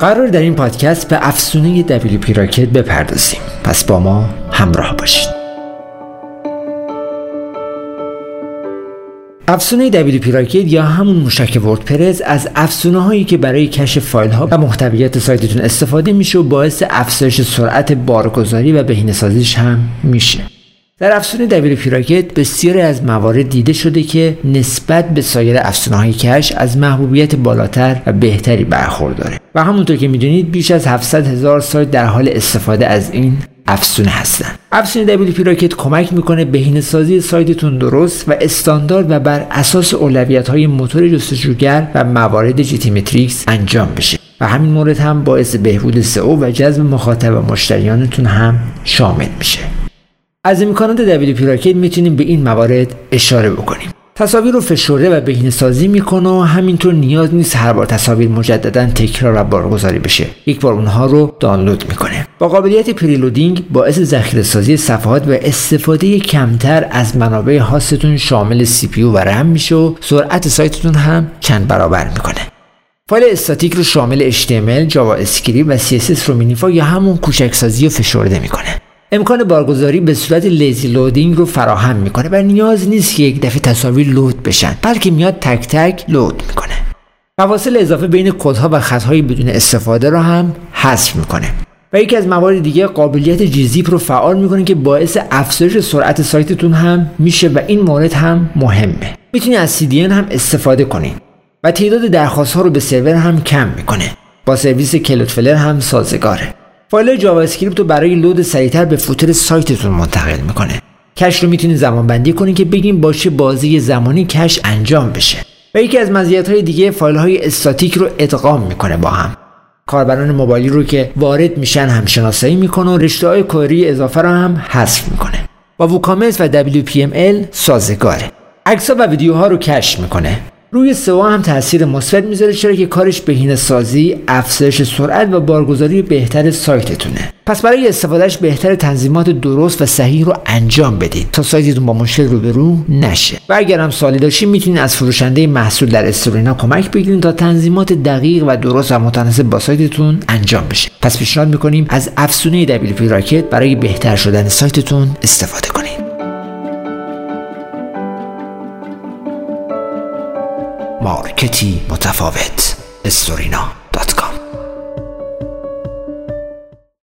قرار در این پادکست به افسونه WP راکت بپردازیم. پس با ما همراه باشید. افزونه WP راکت یا همون موشک وردپرس از افزونه هایی که برای کشف فایل ها و محتویات سایتتون استفاده میشه و باعث افزایش سرعت بارگذاری و بهینه‌سازیش هم میشه. در افزون WP راکت بسیاری از موارد دیده شده که نسبت به سایر افزونه های کش از محبوبیت بالاتر و بهتری برخورداره. و همونطور که می‌دونید بیش از 700 هزار سایت در حال استفاده از این افزونه هستن. افزونه WP Rocket کمک می‌کنه بهینه سازی سایتتون درست و استاندارد و بر اساس اولویت های موتور جستجوگر و موارد GTmetrix انجام بشه. و همین مورد هم باعث بهبود سئو و جذب مخاطب و مشتریانتون هم شامل میشه. از امکانات WP Rocket می‌تونیم به این موارد اشاره بکنیم. تصاویر رو فشرده و بهینه سازی می‌کنه و همینطور نیاز نیست هر بار تصاویر مجددا تکرار و بارگذاری بشه. یک بار اونها رو دانلود می‌کنه. با قابلیت preloading باعث ذخیره سازی صفحات و استفاده کمتر از منابع هاستتون شامل CPU و رم میشه و سرعت سایتتون هم چند برابر می‌کنه. فایل استاتیک رو شامل HTML، JavaScript و CSS رو minify یا همون کوچک سازی رو فشرده می‌کنه. امکان بارگذاری به صورت lazy loading رو فراهم می‌کنه و نیاز نیست که یک دفعه تصاویر load بشن بلکه میاد تک تک load می‌کنه. فواصل اضافه بین کدها و خطهای بدون استفاده رو هم حذف می‌کنه. و یکی از موارد دیگه قابلیت Gzip رو فعال می‌کنه که باعث افزایش سرعت سایتتون هم میشه و این مورد هم مهمه. می‌تونید از CDN هم استفاده کنید و تعداد درخواست ها رو به سرور هم کم می‌کنه. با سرویس Cloudflare هم سازگاره. فایل JavaScript رو برای load سریعتر به footer سایتتون منتقل می‌کنه. cache رو می‌تونید زمان بندی کنید که بگیم با چه بازه زمانی cache انجام بشه. و یکی از مزیت های دیگه فایل های استاتیک رو ادغام می‌کنه با هم. کاربران موبایلی رو که وارد میشن هم شناسایی می‌کنه و رشته های query اضافه رو هم حذف می‌کنه. با WooCommerce و WPML سازگاره. عکس و ویدیوها رو کش می‌کنه. روی سئو هم تاثیر مثبت می‌ذاره چرا که کارش بهینه سازی افزایش سرعت و بارگذاری بهتر سایتتونه. پس برای استفادهش بهتر تنظیمات درست و صحیح رو انجام بدید تا سایتتون با مشکل روبرو نشه. و اگر هم سوالی داشتید می‌تونید از فروشنده محصول در استورینا کمک بگیرید تا تنظیمات دقیق و درست و متناسب با سایتتون انجام بشه. پس پیشنهاد می‌کنیم از افزونه WP راکت برای بهتر شدن سایتتون استفاده کنید. مارکتی متفاوت. استورینا.